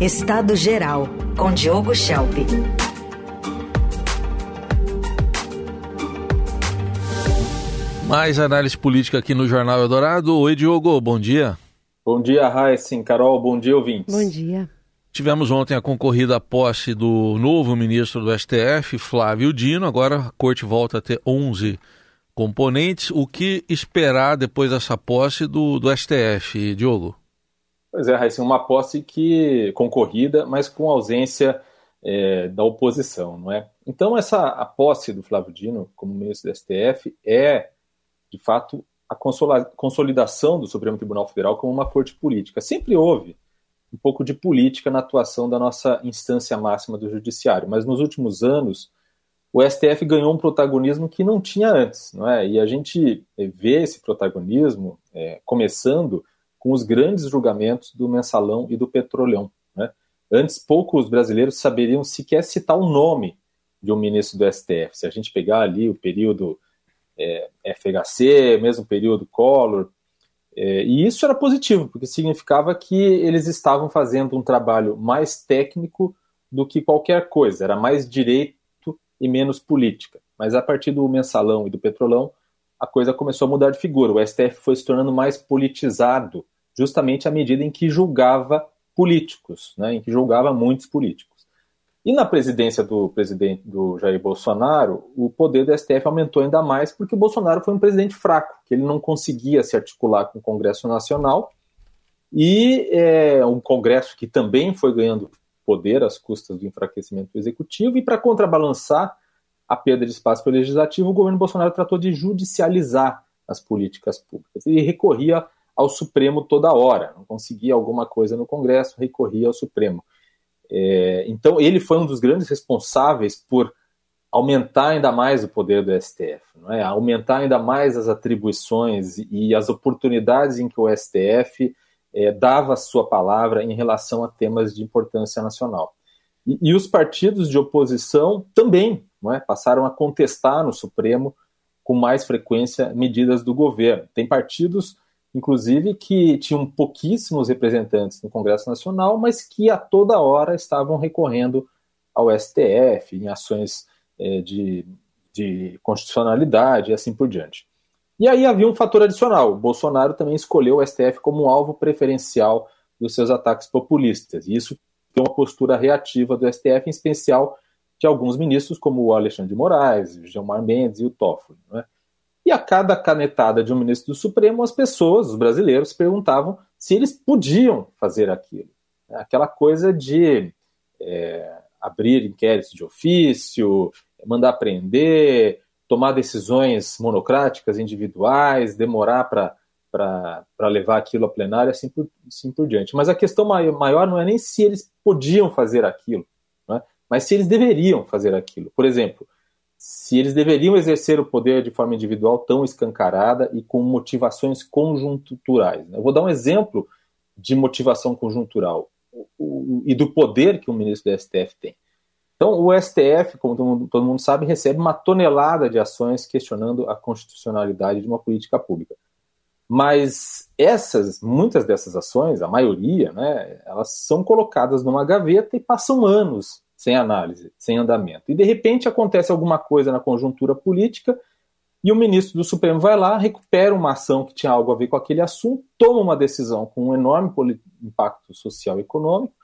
Estado Geral, com Diogo Schelp. Mais análise política aqui no Jornal Eldorado. Oi, Diogo, bom dia. Bom dia, Raíssen, Carol, bom dia, ouvintes. Bom dia. Tivemos ontem a concorrida posse do novo ministro do STF, Flávio Dino. Agora a corte volta a ter 11 componentes. O que esperar depois dessa posse do, do STF, Diogo? Pois é, Raíssa, uma posse que concorrida, mas com ausência é, da oposição, não é? Então essa a posse do Flávio Dino como ministro do STF é, de fato, a consolidação do Supremo Tribunal Federal como uma corte política. Sempre houve um pouco de política na atuação da nossa instância máxima do judiciário, mas nos últimos anos o STF ganhou um protagonismo que não tinha antes, não é? E a gente vê esse protagonismo é, começando com os grandes julgamentos do Mensalão e do Petrolão. Né? Antes, poucos brasileiros saberiam sequer citar o nome de um ministro do STF. Se a gente pegar ali o período é, FHC, mesmo período Collor, é, e isso era positivo, porque significava que eles estavam fazendo um trabalho mais técnico do que qualquer coisa, era mais direito e menos política. Mas a partir do mensalão e do petrolão, a coisa começou a mudar de figura. O STF foi se tornando mais politizado, justamente à medida em que julgava políticos, né, em que julgava muitos políticos. E na presidência do presidente do Jair Bolsonaro, o poder do STF aumentou ainda mais porque o Bolsonaro foi um presidente fraco, que ele não conseguia se articular com o Congresso Nacional. E é, um Congresso que também foi ganhando poder às custas do enfraquecimento do executivo, e para contrabalançar a perda de espaço para o legislativo, o governo Bolsonaro tratou de judicializar as políticas públicas. E recorria ao Supremo toda hora. Não conseguia alguma coisa no Congresso, recorria ao Supremo. É, então, ele foi um dos grandes responsáveis por aumentar ainda mais o poder do STF, não é? aumentar ainda mais as atribuições e as oportunidades em que o STF é, dava a sua palavra em relação a temas de importância nacional. E, e os partidos de oposição também é, passaram a contestar no Supremo com mais frequência medidas do governo. Tem partidos, inclusive, que tinham pouquíssimos representantes no Congresso Nacional, mas que a toda hora estavam recorrendo ao STF em ações é, de, de constitucionalidade e assim por diante. E aí havia um fator adicional. Bolsonaro também escolheu o STF como alvo preferencial dos seus ataques populistas. E isso tem uma postura reativa do STF, em especial de alguns ministros, como o Alexandre de Moraes, o Gilmar Mendes e o Toffoli. Né? E a cada canetada de um ministro do Supremo, as pessoas, os brasileiros, perguntavam se eles podiam fazer aquilo. Aquela coisa de é, abrir inquéritos de ofício, mandar prender, tomar decisões monocráticas, individuais, demorar para levar aquilo a plenário, assim por, assim por diante. Mas a questão maior não é nem se eles podiam fazer aquilo, né? mas se eles deveriam fazer aquilo. Por exemplo, se eles deveriam exercer o poder de forma individual tão escancarada e com motivações conjunturais. Né? Eu vou dar um exemplo de motivação conjuntural e do poder que o ministro do STF tem. Então, o STF, como todo mundo, todo mundo, sabe, recebe uma tonelada de ações questionando a constitucionalidade de uma política pública. Mas essas, muitas dessas ações, a maioria, né, elas são colocadas numa gaveta e passam anos sem análise, sem andamento. E de repente acontece alguma coisa na conjuntura política e o ministro do Supremo vai lá, recupera uma ação que tinha algo a ver com aquele assunto, toma uma decisão com um enorme impacto social e econômico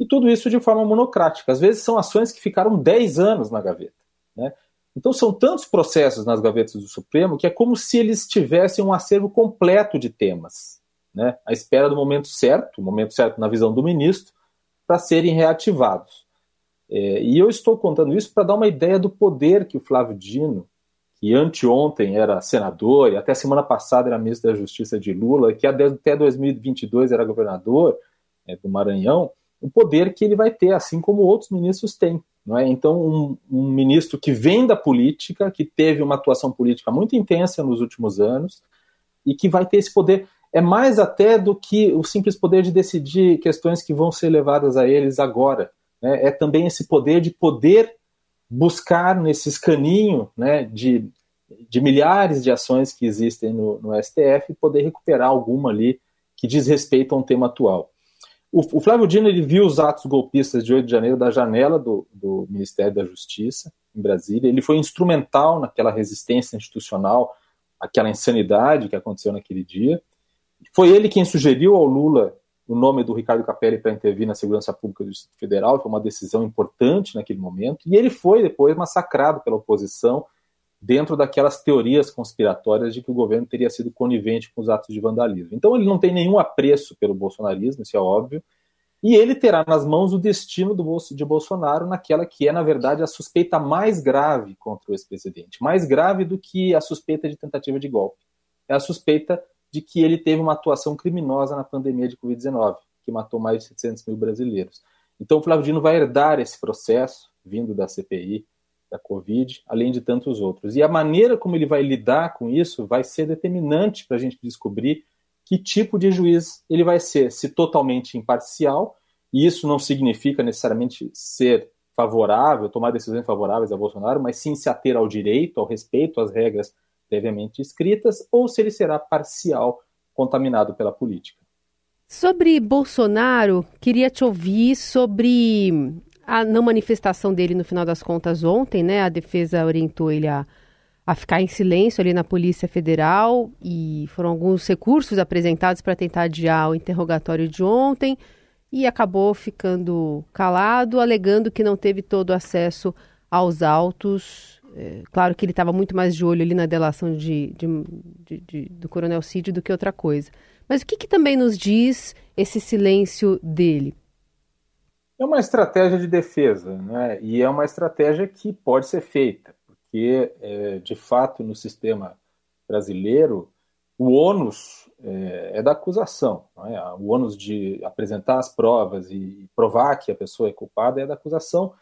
e tudo isso de forma monocrática. Às vezes são ações que ficaram 10 anos na gaveta. Né? Então são tantos processos nas gavetas do Supremo que é como se eles tivessem um acervo completo de temas, né? à espera do momento certo, o momento certo na visão do ministro, para serem reativados. É, e eu estou contando isso para dar uma ideia do poder que o Flávio Dino, que anteontem era senador e até semana passada era ministro da Justiça de Lula, que até 2022 era governador é, do Maranhão, o poder que ele vai ter, assim como outros ministros têm. É? Então, um, um, ministro que vem da política, que teve uma atuação política muito intensa nos últimos anos, e que vai ter esse poder, é mais até do que o simples poder de decidir questões que vão ser levadas a eles agora. Né? É também esse poder de poder buscar nesse escaninho né, de, de milhares de ações que existem no, no STF e poder recuperar alguma ali que diz respeito a um tema atual. O, o, Flávio Dino ele viu os atos golpistas de 8 de janeiro da janela do, do Ministério da Justiça, em Brasília. Ele foi instrumental naquela resistência institucional, aquela insanidade que aconteceu naquele dia. Foi ele quem sugeriu ao Lula o nome do Ricardo Capelli para intervir na segurança pública do Distrito Federal, foi uma decisão importante naquele momento, e ele foi depois massacrado pela oposição dentro daquelas teorias conspiratórias de que o governo teria sido conivente com os atos de vandalismo. Então ele não tem nenhum apreço pelo bolsonarismo, isso é óbvio, e ele terá nas mãos o destino de Bolsonaro naquela que é, na verdade, a suspeita mais grave contra o ex-presidente, mais grave do que a suspeita de tentativa de golpe. É a suspeita de que ele teve uma atuação criminosa na pandemia de Covid-19, que matou mais de 700 mil brasileiros. Então o Flávio Dino vai herdar esse processo, vindo da CPI, da Covid, além de tantos outros. E a maneira como ele vai lidar com isso vai ser determinante para a gente descobrir que tipo de juiz ele vai ser, se totalmente imparcial, e isso não significa necessariamente ser favorável, tomar decisões favoráveis a Bolsonaro, mas sim se ater ao direito, ao respeito às regras previamente escritas, ou se ele será parcial, contaminado pela política. Sobre Bolsonaro, queria te ouvir sobre a não manifestação dele no final das contas ontem, né? A defesa orientou ele a, a ficar em silêncio ali na Polícia Federal e foram alguns recursos apresentados para tentar adiar o interrogatório de ontem e acabou ficando calado, alegando que não teve todo acesso aos autos. É, claro que ele estava muito mais de olho ali na delação de, de, de, do Coronel Cid do que outra coisa. Mas o que, que também nos diz esse silêncio dele? É uma estratégia de defesa, né? e é uma estratégia que pode ser feita, porque, é, de fato, no sistema brasileiro, o ônus é, é da acusação. É? O ônus de apresentar as provas e provar que a pessoa é culpada é da acusação,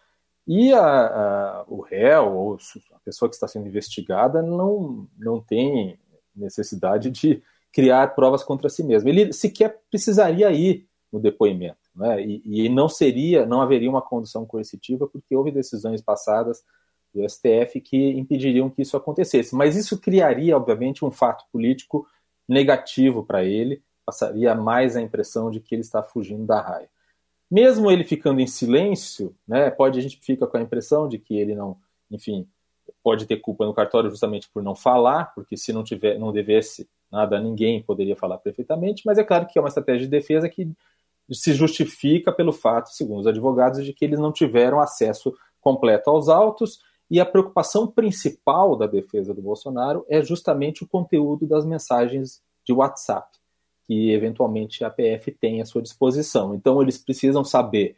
e a, a, o réu, ou a pessoa que está sendo investigada, não, não tem necessidade de criar provas contra si mesmo. Ele sequer precisaria ir no depoimento. Né? E, e, não seria, não haveria uma condução coercitiva, porque houve decisões passadas do STF que impediriam que isso acontecesse. Mas isso criaria, obviamente, um fato político negativo para ele, passaria mais a impressão de que ele está fugindo da raia. Mesmo ele ficando em silêncio, né, pode a gente fica com a impressão de que ele não, enfim, pode ter culpa no cartório justamente por não falar, porque se não tiver, não devesse nada a ninguém poderia falar perfeitamente, mas é claro que é uma estratégia de defesa que se justifica pelo fato, segundo os advogados, de que eles não tiveram acesso completo aos autos e a preocupação principal da defesa do Bolsonaro é justamente o conteúdo das mensagens de WhatsApp, que eventualmente a PF tem à sua disposição. Então eles precisam saber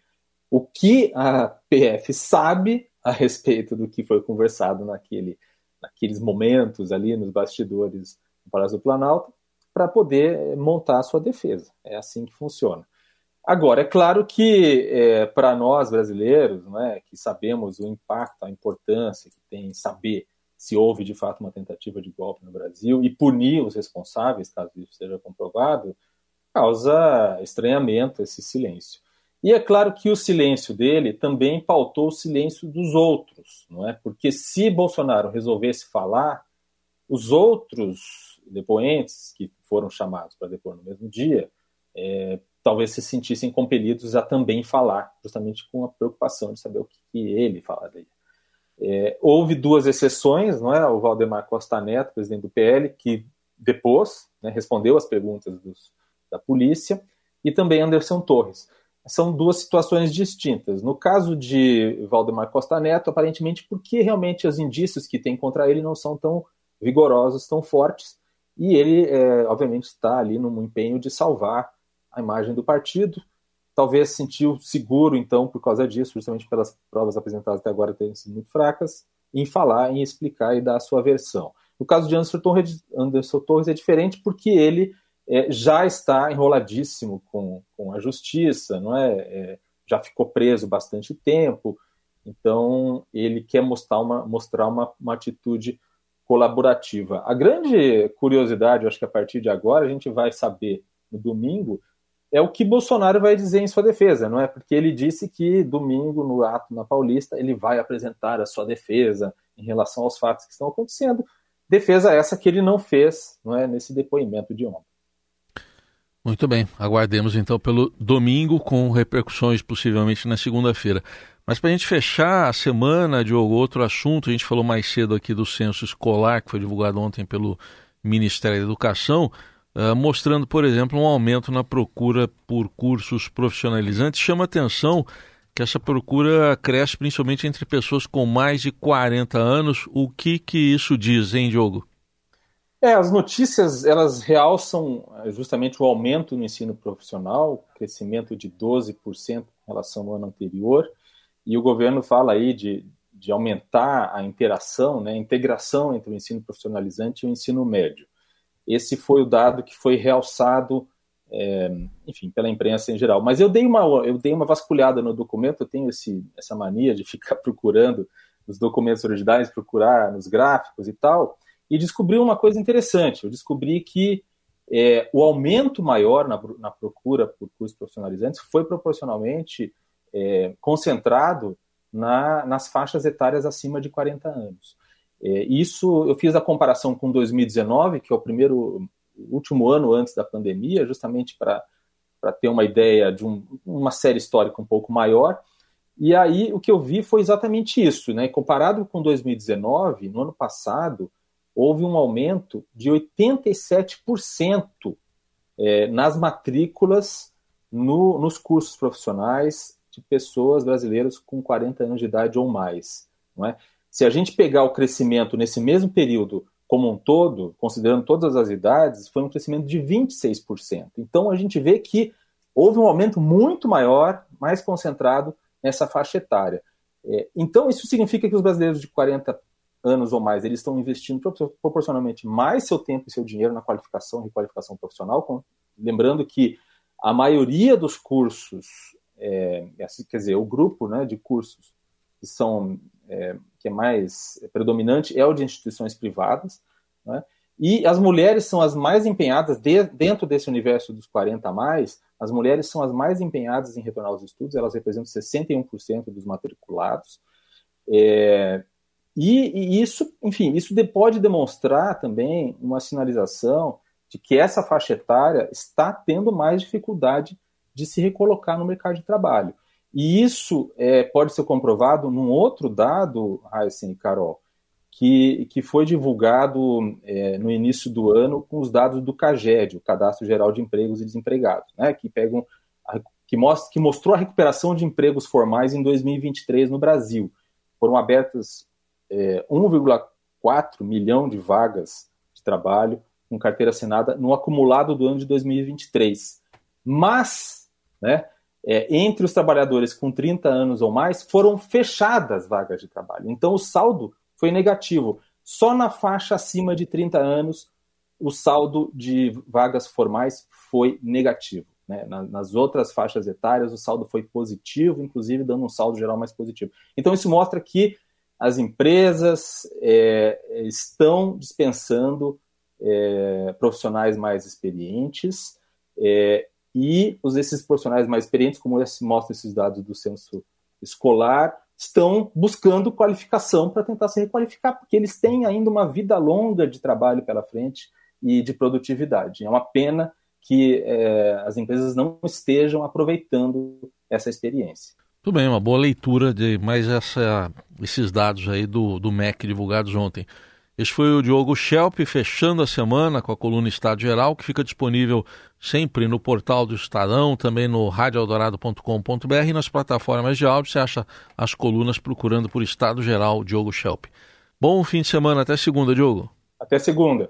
o que a PF sabe a respeito do que foi conversado naquele, naqueles momentos ali nos bastidores do Palácio do Planalto, para poder montar a sua defesa. É assim que funciona. Agora, é claro que é, para nós brasileiros, né, que sabemos o impacto, a importância que tem saber se houve de fato uma tentativa de golpe no Brasil e punir os responsáveis, caso isso seja comprovado, causa estranhamento esse silêncio. E é claro que o silêncio dele também pautou o silêncio dos outros, não é? Porque se Bolsonaro resolvesse falar, os outros depoentes que foram chamados para depor no mesmo dia é, talvez se sentissem compelidos a também falar, justamente com a preocupação de saber o que, que ele falaria. É, houve duas exceções, não é? O Valdemar Costa Neto, presidente do PL, que depôs, né, respondeu às perguntas dos, da polícia, e também Anderson Torres. São duas situações distintas. No caso de Valdemar Costa Neto, aparentemente porque realmente os indícios que tem contra ele não são tão vigorosos, tão fortes, e ele, é, obviamente, está ali num empenho de salvar a imagem do partido. Talvez sentiu seguro, então, por causa disso, justamente pelas provas apresentadas até agora terem sido muito fracas, em falar, em explicar e dar a sua versão. No caso de Anderson Torres, Anderson Torres é diferente porque ele é, já está enroladíssimo com, com a justiça, não é? é? Já ficou preso bastante tempo, então ele quer mostrar uma, mostrar uma, uma atitude colaborativa. A grande curiosidade, eu acho que a partir de agora a gente vai saber no domingo é o que Bolsonaro vai dizer em sua defesa, não é? Porque ele disse que domingo, no ato na Paulista, ele vai apresentar a sua defesa em relação aos fatos que estão acontecendo. Defesa essa que ele não fez, não é, nesse depoimento de ontem. Muito bem, aguardemos então pelo domingo, com repercussões possivelmente na segunda-feira. Mas para a gente fechar a semana, de outro assunto, a gente falou mais cedo aqui do censo escolar, que foi divulgado ontem pelo Ministério da Educação, uh, mostrando, por exemplo, um aumento na procura por cursos profissionalizantes. Chama atenção que essa procura cresce principalmente entre pessoas com mais de 40 anos. O que, que isso diz, hein, Diogo? É, as notícias elas realçam eh, justamente o aumento no ensino profissional, crescimento de 12% em relação ao ano anterior, e o governo fala aí de, de aumentar a interação, né, a integração entre o ensino profissionalizante e o ensino médio. Esse foi o dado que foi realçado, é, enfim, pela imprensa em geral. Mas eu dei uma, eu dei uma vasculhada no documento, eu tenho esse, essa mania de ficar procurando os documentos originais, procurar nos gráficos e tal, e descobri uma coisa interessante. Eu descobri que é, o aumento maior na, na, procura por cursos profissionalizantes foi proporcionalmente é, concentrado na, nas faixas etárias acima de 40 anos. É, isso eu fiz a comparação com 2019, que é o primeiro último ano antes da pandemia, justamente para ter uma ideia de um, uma série histórica um pouco maior. E aí o que eu vi foi exatamente isso, né? Comparado com 2019, no ano passado, houve um aumento de 87% é, nas matrículas no, nos cursos profissionais de pessoas brasileiras com 40 anos de idade ou mais. Não é? Se a gente pegar o crescimento nesse mesmo período como um todo, considerando todas as idades, foi um crescimento de 26%. Então a gente vê que houve um aumento muito maior, mais concentrado nessa faixa etária. É, então isso significa que os brasileiros de 40 anos ou mais, eles estão investindo proporcionalmente mais seu tempo e seu dinheiro na qualificação e requalificação profissional, lembrando que a maioria dos cursos, é, é assim, quer dizer, o grupo né, de cursos que são é, que é mais predominante é o de instituições privadas, né, e as mulheres são as mais empenhadas de, dentro desse universo dos 40 a mais, as mulheres são as mais empenhadas em retornar aos estudos, elas representam 61% dos matriculados. É, e, e, isso, enfim, isso pode demonstrar também uma sinalização de que essa faixa etária está tendo mais dificuldade de se recolocar no mercado de trabalho. E isso é, pode ser comprovado num outro dado, Heisen e Carol, que, que foi divulgado é, no início do ano com os dados do CAGED, o Cadastro Geral de Empregos e Desempregados, né, que, pegam a, que, mostra, que mostrou a recuperação de empregos formais em 2023 no Brasil. Foram abertas é, 1,4 milhão de vagas de trabalho com carteira assinada no acumulado do ano de 2023. Mas, né, é, entre os trabalhadores com 30 anos ou mais, foram fechadas vagas de trabalho. Então, o saldo foi negativo. Só na faixa acima de 30 anos, o saldo de vagas formais foi negativo. Né? Nas outras faixas etárias, o saldo foi positivo, inclusive dando um saldo geral mais positivo. Então, isso mostra que as empresas é, estão dispensando é, profissionais mais experientes é, e os, esses profissionais mais experientes, como mostram esses dados do censo escolar, estão buscando qualificação para tentar se requalificar, porque eles têm ainda uma vida longa de trabalho pela frente e de produtividade. É uma pena que é, as empresas não estejam aproveitando essa experiência. Tudo bem, uma boa leitura de mais essa, esses dados aí do, do MEC divulgados ontem. Este foi o Diogo Schelp fechando a semana com a coluna Estado Geral, que fica disponível sempre no portal do Estadão, também no radioeldorado.com.br e nas plataformas de áudio. Você acha as colunas procurando por Estado Geral Diogo Schelp. Bom fim de semana, até segunda, Diogo. Até segunda.